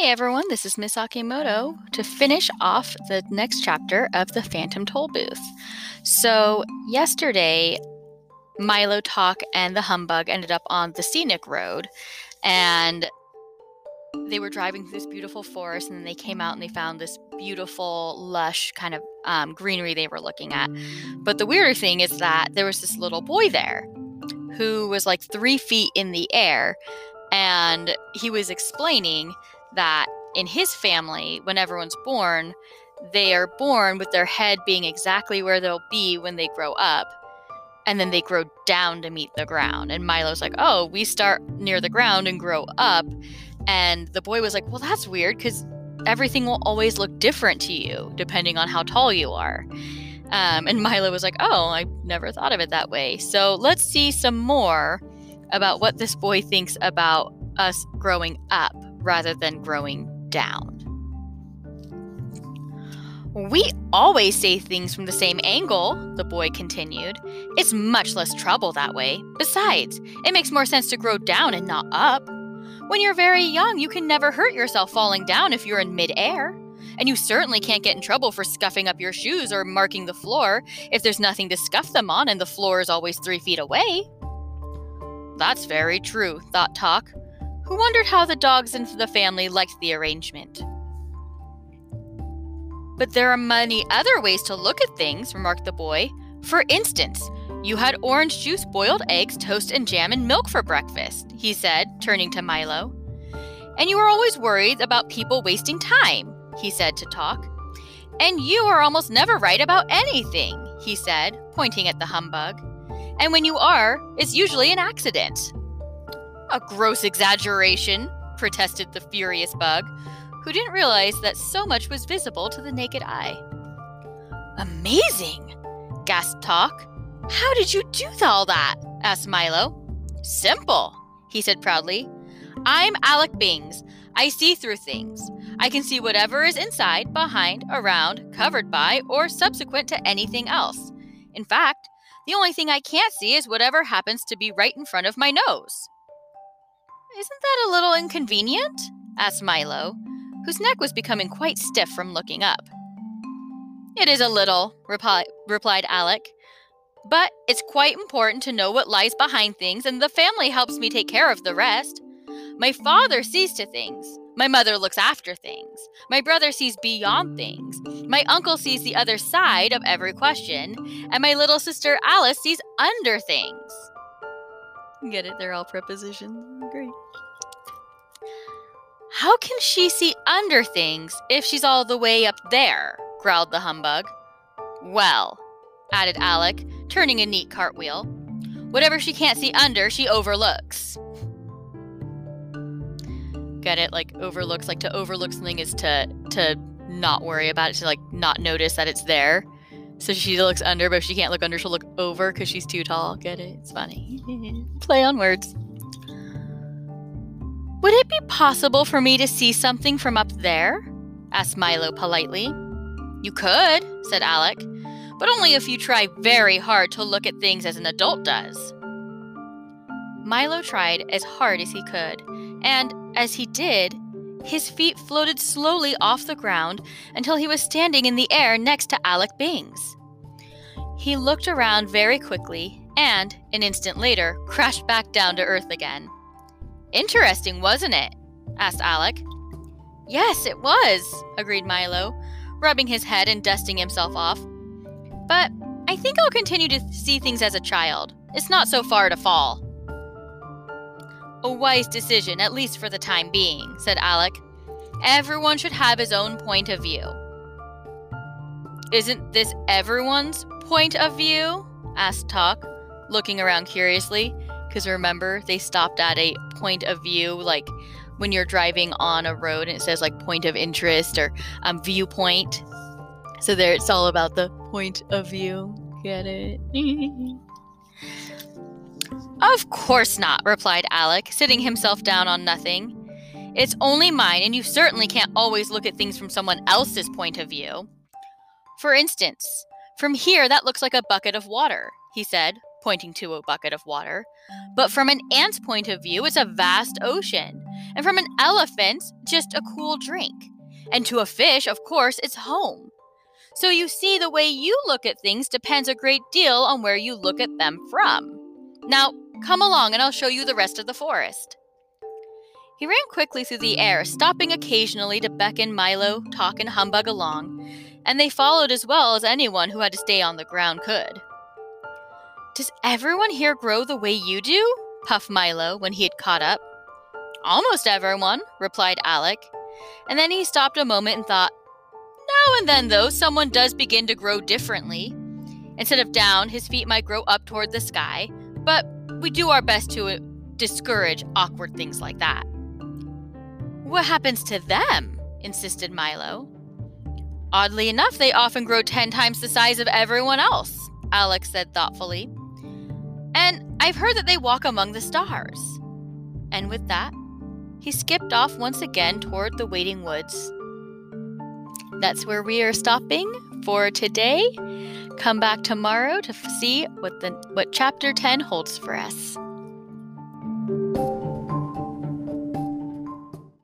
Hey everyone, this is Miss Akimoto to finish off the next chapter of the Phantom Tollbooth. So, yesterday, Milo Tock and the Humbug ended up on the scenic road and they were driving through this beautiful forest and then they came out and they found this beautiful, lush kind of um, greenery they were looking at. But the weirder thing is that there was this little boy there who was like three feet in the air and he was explaining that in his family, when everyone's born, they are born with their head being exactly where they'll be when they grow up. And then they grow down to meet the ground. And Milo's like, oh, we start near the ground and grow up. And the boy was like, well, that's weird because everything will always look different to you depending on how tall you are. Um, and Milo was like, oh, I never thought of it that way. So let's see some more about what this boy thinks about us growing up rather than growing down. We always say things from the same angle, the boy continued. It's much less trouble that way. Besides, it makes more sense to grow down and not up. When you're very young, you can never hurt yourself falling down if you're in midair. And you certainly can't get in trouble for scuffing up your shoes or marking the floor if there's nothing to scuff them on and the floor is always three feet away. That's very true, thought Tock who wondered how the dogs in the family liked the arrangement. But there are many other ways to look at things, remarked the boy. For instance, you had orange juice, boiled eggs, toast, and jam and milk for breakfast, he said, turning to Milo. And you were always worried about people wasting time, he said to Tock. And you are almost never right about anything, he said, pointing at the humbug. And when you are, it's usually an accident. A gross exaggeration, protested the furious bug, who didn't realize that so much was visible to the naked eye. Amazing! gasped Tock. How did you do all that? asked Milo. Simple, he said proudly. I'm Alec Bings. I see through things. I can see whatever is inside, behind, around, covered by, or subsequent to anything else. In fact, the only thing I can't see is whatever happens to be right in front of my nose. Isn't that a little inconvenient? asked Milo, whose neck was becoming quite stiff from looking up. It is a little, repli- replied Alec. But it's quite important to know what lies behind things, and the family helps me take care of the rest. My father sees to things. My mother looks after things. My brother sees beyond things. My uncle sees the other side of every question. And my little sister Alice sees under things. Get it? They're all prepositions. Great. How can she see under things if she's all the way up there? growled the humbug. Well, added Alec, turning a neat cartwheel, whatever she can't see under, she overlooks. Get it? Like overlooks, like to overlook something is to to not worry about it, to like not notice that it's there. So she looks under, but if she can't look under, she'll look over because she's too tall. Get it? It's funny. Play on words. Would it be possible for me to see something from up there? asked Milo politely. You could, said Alec, but only if you try very hard to look at things as an adult does. Milo tried as hard as he could, and as he did, his feet floated slowly off the ground until he was standing in the air next to Alec Bings. He looked around very quickly and, an instant later, crashed back down to earth again. Interesting, wasn't it? asked Alec. Yes, it was, agreed Milo, rubbing his head and dusting himself off. But I think I'll continue to see things as a child. It's not so far to fall. A wise decision, at least for the time being, said Alec. Everyone should have his own point of view. Isn't this everyone's point of view? asked Tock, looking around curiously. Because remember, they stopped at a point of view, like when you're driving on a road and it says like point of interest or um, viewpoint. So there, it's all about the point of view. Get it? Of course not, replied Alec, sitting himself down on nothing. It's only mine, and you certainly can't always look at things from someone else's point of view. For instance, from here that looks like a bucket of water, he said, pointing to a bucket of water. But from an ant's point of view, it's a vast ocean. And from an elephant, just a cool drink. And to a fish, of course, it's home. So you see, the way you look at things depends a great deal on where you look at them from. Now, come along and I'll show you the rest of the forest. He ran quickly through the air, stopping occasionally to beckon Milo, Tock, and Humbug along, and they followed as well as anyone who had to stay on the ground could. Does everyone here grow the way you do? puffed Milo when he had caught up. Almost everyone, replied Alec. And then he stopped a moment and thought, Now and then, though, someone does begin to grow differently. Instead of down, his feet might grow up toward the sky, but we do our best to uh, discourage awkward things like that. What happens to them? insisted Milo. Oddly enough, they often grow 10 times the size of everyone else, Alex said thoughtfully. And I've heard that they walk among the stars. And with that, he skipped off once again toward the waiting woods. That's where we are stopping for today. Come back tomorrow to see what the what chapter 10 holds for us.